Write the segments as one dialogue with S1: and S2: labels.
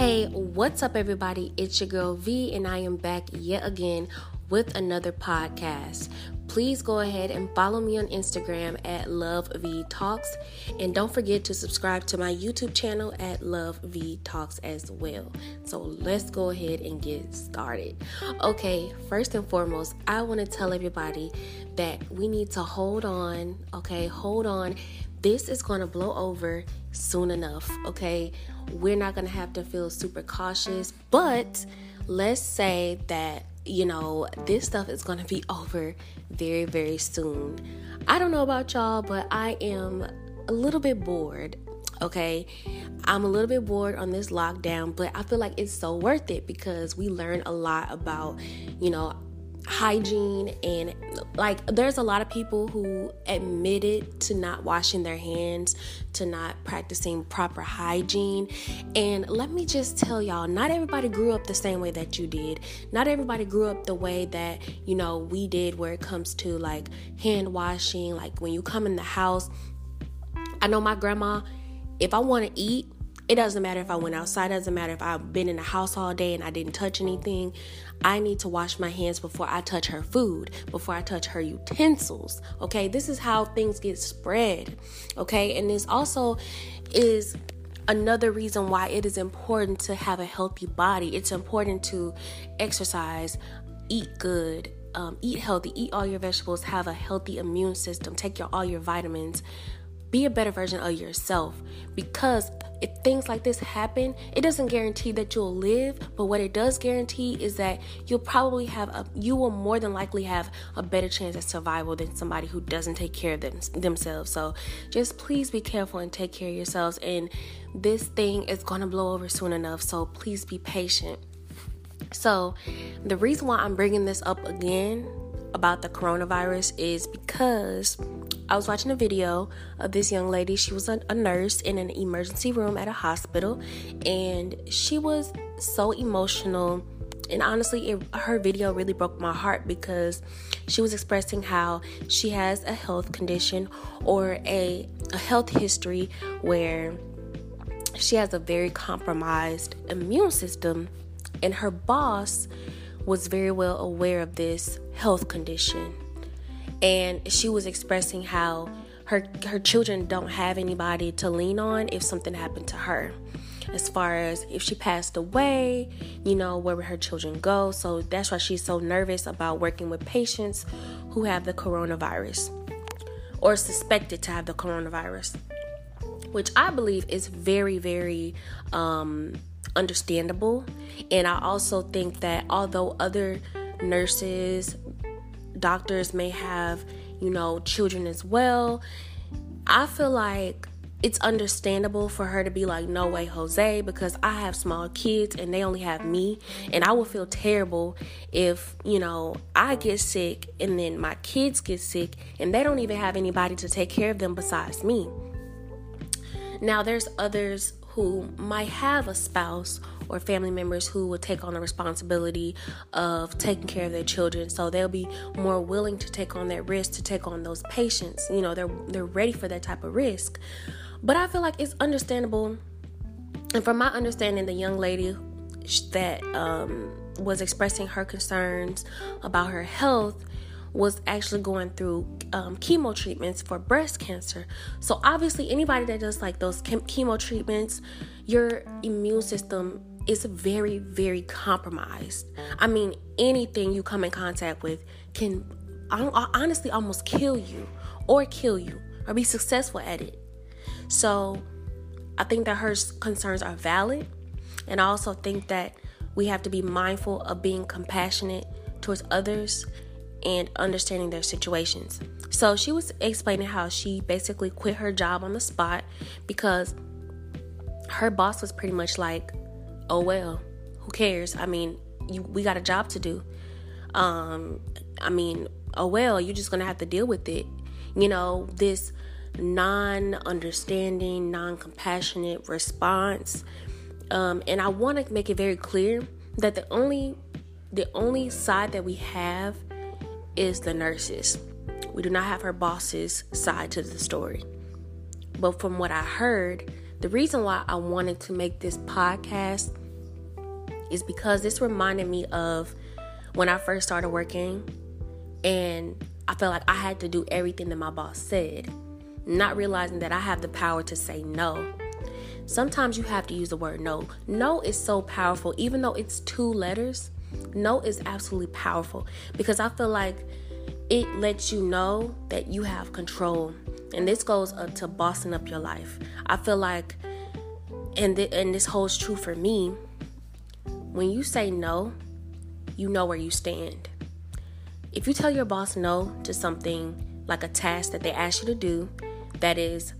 S1: Hey, what's up, everybody? It's your girl V, and I am back yet again with another podcast. Please go ahead and follow me on Instagram at Love V Talks, and don't forget to subscribe to my YouTube channel at Love V Talks as well. So let's go ahead and get started. Okay, first and foremost, I want to tell everybody that we need to hold on. Okay, hold on. This is going to blow over soon enough. Okay we're not going to have to feel super cautious. But let's say that, you know, this stuff is going to be over very, very soon. I don't know about y'all, but I am a little bit bored. Okay, I'm a little bit bored on this lockdown, but I feel like it's so worth it because we learn a lot about, you know, hygiene and like there's a lot of people who admitted to not washing their hands to not practicing proper hygiene. And let me just tell y'all not everybody grew up the same way that you did. Not everybody grew up the way that you know we did where it comes to like hand washing like when you come in the house. I know my grandma if i want to eat it doesn't matter if I went outside, it doesn't matter if I've been in the house all day and I didn't touch anything. I need to wash my hands before I touch her food, before I touch her utensils. Okay, this is how things get spread. Okay, and this also is another reason why it is important to have a healthy body. It's important to exercise, eat good, um, eat healthy, eat all your vegetables, have a healthy immune system, take your all your vitamins, be a better version of yourself because if things like this happen, it doesn't guarantee that you'll live, but what it does guarantee is that you'll probably have a you will more than likely have a better chance at survival than somebody who doesn't take care of them, themselves. So just please be careful and take care of yourselves and this thing is going to blow over soon enough, so please be patient. So, the reason why I'm bringing this up again about the coronavirus is because I was watching a video of this young lady. She was a, nurse in an emergency room at a hospital, and she was so emotional. And honestly, it, her video really broke my heart because she was expressing how she has a health condition or a, a health history where she has a very compromised immune system, and her boss was very well aware of this health condition and she was expressing how her her children don't have anybody to lean on if something happened to her as far as if she passed away, you know, where would her children go? So that's why she's so nervous about working with patients who have the coronavirus or suspected to have the coronavirus, which I believe is very, very um, understandable. And I also think that although other nurses, doctors may have, you know, children as well. I feel like it's understandable for her to be like, no way, Jose, because I have small kids and they only have me. And I will feel terrible if, you know, I get sick and then my kids get sick and they don't even have anybody to take care of them besides me. Now, there's others who might have a spouse or family members who will take on the responsibility of taking care of their children. So they'll be more willing to take on that risk, to take on those patients. You know, they're they're ready for that type of risk. But I feel like it's understandable. And from my understanding, the young lady that um, was expressing her concerns about her health was actually going through um, chemo treatments for breast cancer. So, obviously, anybody that does like those chemo treatments, your immune system is very, very compromised. I mean, anything you come in contact with can honestly almost kill you or kill you or be successful at it. So I think that her concerns are valid. And I also think that we have to be mindful of being compassionate towards others and understanding their situations. So she was explaining how she basically quit her job on the spot because her boss was pretty much like, oh well, who cares? I mean, you, we got a job to do. Um, I mean, oh well, you're just gonna have to deal with it. You know, this non understanding, non compassionate response. Um, and I want to make it very clear that the only the only side that we have is the nurses. We do not have her boss's side to the story. But from what I heard, the reason why I wanted to make this podcast is because this reminded me of when I first started working and I felt like I had to do everything that my boss said, not realizing that I have the power to say no. Sometimes you have to use the word no. No is so powerful, even though it's two letters. No is absolutely powerful because I feel like it lets you know that you have control. And this goes up to bossing up your life. I feel like, and, th- and this holds true for me, when you say no, you know where you stand. If you tell your boss no to something like a task that they ask you to do that is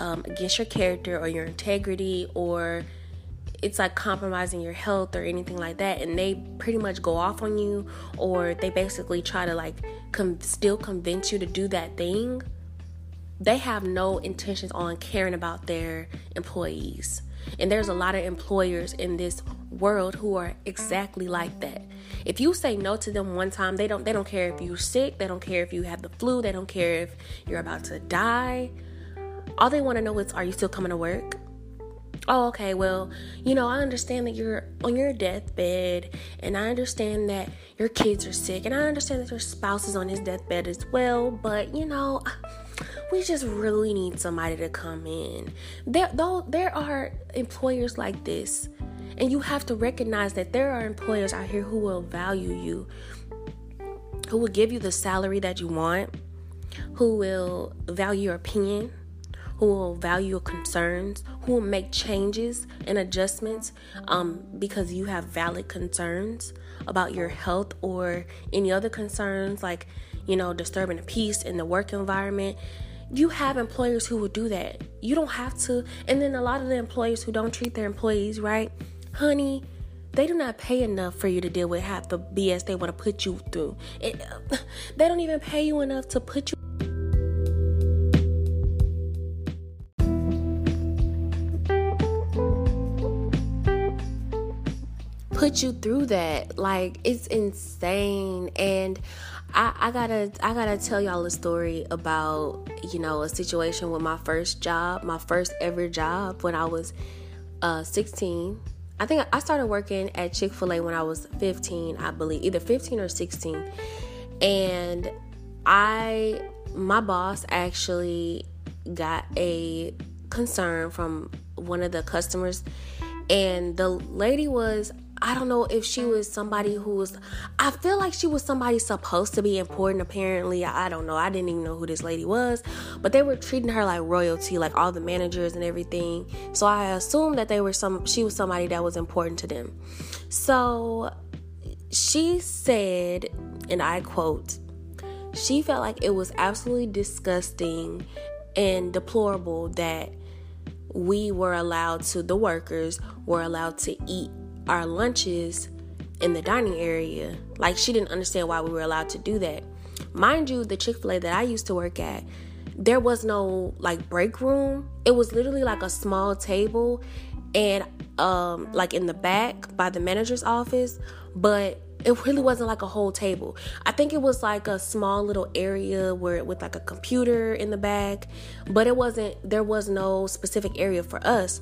S1: um, against your character or your integrity or it's like compromising your health or anything like that and they pretty much go off on you or they basically try to like still convince you to do that thing they have no intentions on caring about their employees. And there's a lot of employers in this world who are exactly like that. If you say no to them one time they don't they don't care if you're sick they don't care if you have the flu they don't care if you're about to die. All they want to know is are you still coming to work oh, okay, well, you know, I understand that you're on your deathbed, and I understand that your kids are sick, and I understand that your spouse is on his deathbed as well, but you know, we just really need somebody to come in. There, though, there are employers like this, and you have to recognize that there are employers out here who will value you, who will give you the salary that you want, who will value your opinion who will value your concerns, who will make changes and adjustments um, because you have valid concerns about your health or any other concerns like, you know, disturbing the peace in the work environment. You have employers who will do that. You don't have to. And then a lot of the employers who don't treat their employees right, honey, they do not pay enough for you to deal with half the BS they want to put you through. It, they don't even pay you enough to put you put you through that. Like it's insane. And I, I gotta I gotta tell y'all a story about, you know, a situation with my first job, my first ever job when I was uh 16. I think I started working at Chick-fil-A when I was 15, I believe, either 15 or 16. And I my boss actually got a concern from one of the customers and the lady was I don't know if she was somebody who was, I feel like she was somebody supposed to be important, apparently. I don't know. I didn't even know who this lady was, but they were treating her like royalty, like all the managers and everything. So I assumed that they were some, she was somebody that was important to them. So she said, and I quote, she felt like it was absolutely disgusting and deplorable that we were allowed to, the workers were allowed to eat our lunches in the dining area. Like she didn't understand why we were allowed to do that. Mind you, the Chick fil A that I used to work at, there was no like break room. It was literally like a small table and um like in the back by the manager's office, but it really wasn't like a whole table. I think it was like a small little area where with like a computer in the back, but it wasn't there was no specific area for us.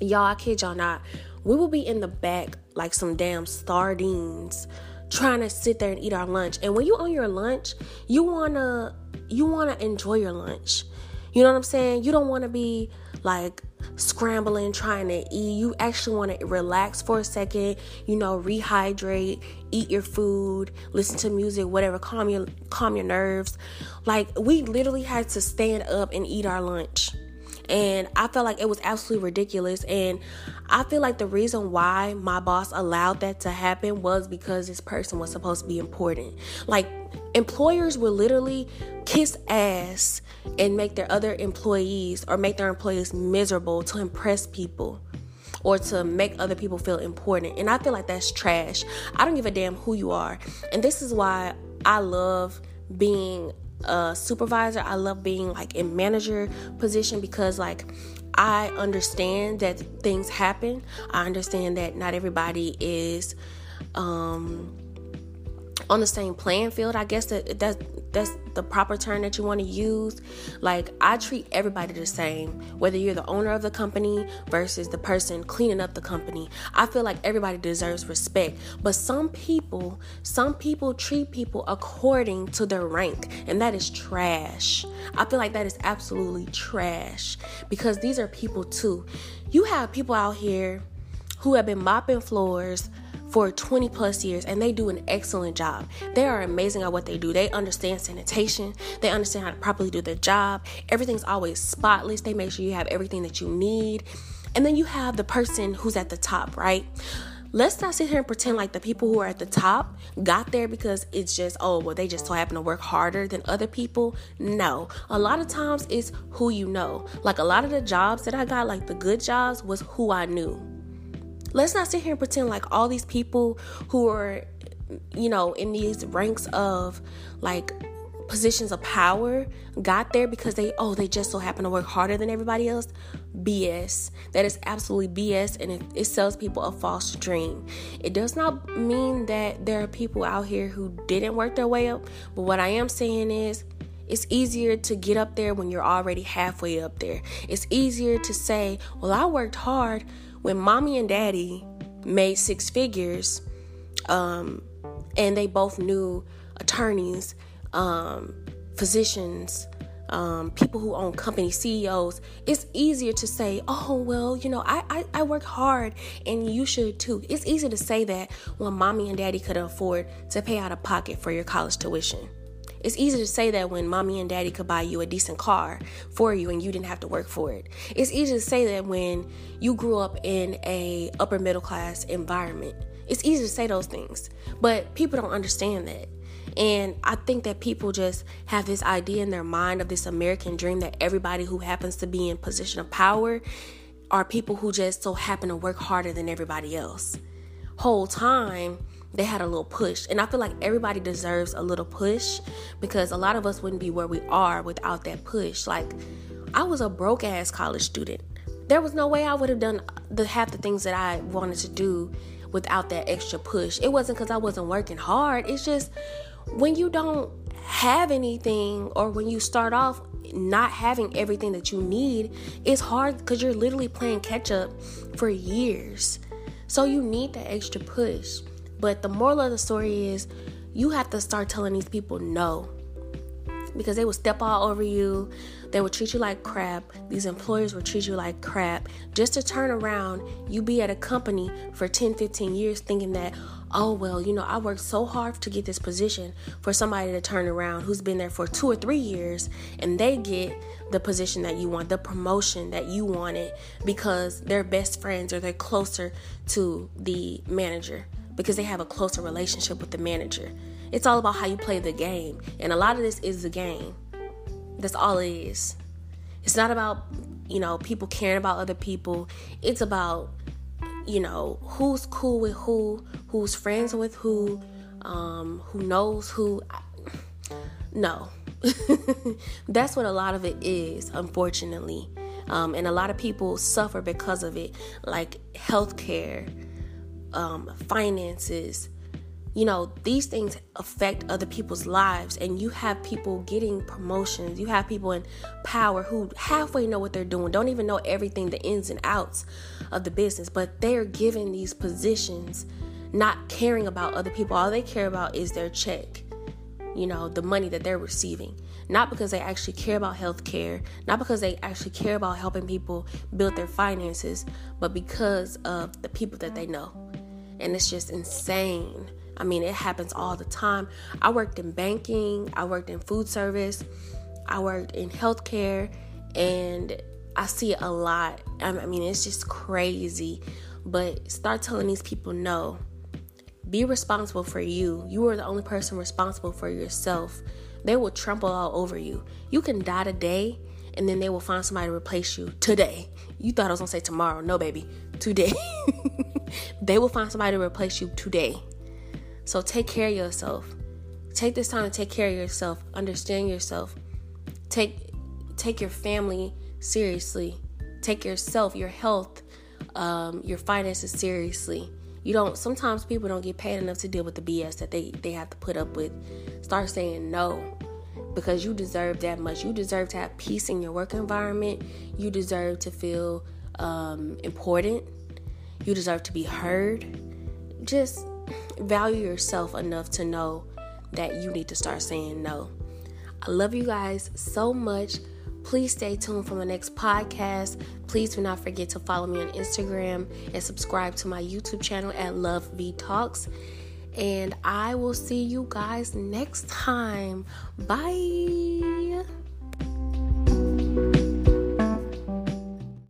S1: Y'all, I kid y'all not we will be in the back like some damn sardines trying to sit there and eat our lunch. And when you on your lunch, you wanna you wanna enjoy your lunch. You know what I'm saying? You don't wanna be like scrambling trying to eat. You actually want to relax for a second, you know, rehydrate, eat your food, listen to music, whatever, calm your calm your nerves. Like we literally had to stand up and eat our lunch and I felt like it was absolutely ridiculous. And I feel like the reason why my boss allowed that to happen was because this person was supposed to be important. Like, employers will literally kiss ass and make their other employees or make their employees miserable to impress people or to make other people feel important. And I feel like that's trash. I don't give a damn who you are. And this is why I love being a supervisor. I love being like in manager position because like I understand that things happen. I understand that not everybody is um on the same playing field. I guess that that's that's the proper term that you want to use. Like I treat everybody the same, whether you're the owner of the company versus the person cleaning up the company. I feel like everybody deserves respect, but some people, some people treat people according to their rank, and that is trash. I feel like that is absolutely trash because these are people too. You have people out here who have been mopping floors for 20 plus years and they do an excellent job. They are amazing at what they do. They understand sanitation, they understand how to properly do their job. Everything's always spotless. They make sure you have everything that you need. And then you have the person who's at the top, right? Let's not sit here and pretend like the people who are at the top got there because it's just, oh, well, they just so happen to work harder than other people. No. A lot of times it's who you know. Like a lot of the jobs that I got, like the good jobs, was who I knew let's not sit here and pretend like all these people who are you know in these ranks of like positions of power got there because they oh they just so happen to work harder than everybody else. Bs that is absolutely bs and it, it sells people a false dream. It does not mean that there are people out here who didn't work their way up but what i am saying is it's easier to get up there when you're already halfway up there. It's easier to say, Well, I worked hard, when mommy and daddy made six figures, um, and they both knew attorneys, um, physicians, um, people who own company CEOs, it's easier to say, oh, well, you know, I, I, I work hard and you should too. It's easy to say that when mommy and daddy could afford to pay out of pocket for your college tuition. It's easy to say that when mommy and daddy could buy you a decent car for you and you didn't have to work for it. It's easy to say that when you grew up in a upper middle class environment. It's easy to say those things, but people don't understand that. And I think that people just have this idea in their mind of this American dream that everybody who happens to be in position of power are people who just so happen to work harder than everybody else. Whole time, they had a little push. And I feel like everybody deserves a little push because a lot of us wouldn't be where we are without that push. Like, I was a broke ass college student. There was no way I would have done the half the things that I wanted to do without that extra push. It wasn't because I wasn't working hard. It's just when you don't have anything or when you start off not having everything that you need, it's hard because you're literally playing catch up for years. So you need that extra push. But the moral of the story is you have to start telling these people no. Because they will step all over you. They will treat you like crap. These employers will treat you like crap. Just to turn around, you be at a company for 10, 15 years thinking that, oh, well, you know, I worked so hard to get this position for somebody to turn around who's been there for two or three years and they get the position that you want, the promotion that you wanted because they're best friends or they're closer to the manager because they have a closer relationship with the manager. It's all about how you play the game. And a lot of this is the game. That's all it is. It's not about, you know, people caring about other people. It's about, you know, who's cool with who, who's friends with who, um, who knows who. No. That's what a lot of it is, unfortunately. Um, and a lot of people suffer because of it, like healthcare um, finances. You know, these things affect other people's lives, and you have people getting promotions. You have people in power who halfway know what they're doing, don't even know everything, the ins and outs of the business, but they're given these positions not caring about other people. All they care about is their check, you know, the money that they're receiving. Not because they actually care about health care, not because they actually care about helping people build their finances, but because of the people that they know and it's just insane. I mean, it happens all the time. I worked in banking, I worked in food service, I worked in healthcare, and I see it a lot. I mean, it's just crazy. But start telling these people no. Be responsible for you. You are the only person responsible for yourself. They will trample all over you. You can die today and then they will find somebody to replace you today. You thought I was gonna say tomorrow. No, baby, today. they will find somebody to replace you today. So take care of yourself. Take this time to take care of yourself. Understand yourself. Take take your family seriously. Take yourself, your health, um, your finances seriously. You don't sometimes people don't get paid enough to deal with the BS that they, they have to put up with. Start saying no. Because you deserve that much. You deserve to have peace in your work environment. You deserve to feel um, important. You deserve to be heard. Just value yourself enough to know that you need to start saying no. I love you guys so much. Please stay tuned for my next podcast. Please do not forget to follow me on Instagram and subscribe to my YouTube channel at Love V Talks. And I will see you guys next time. Bye.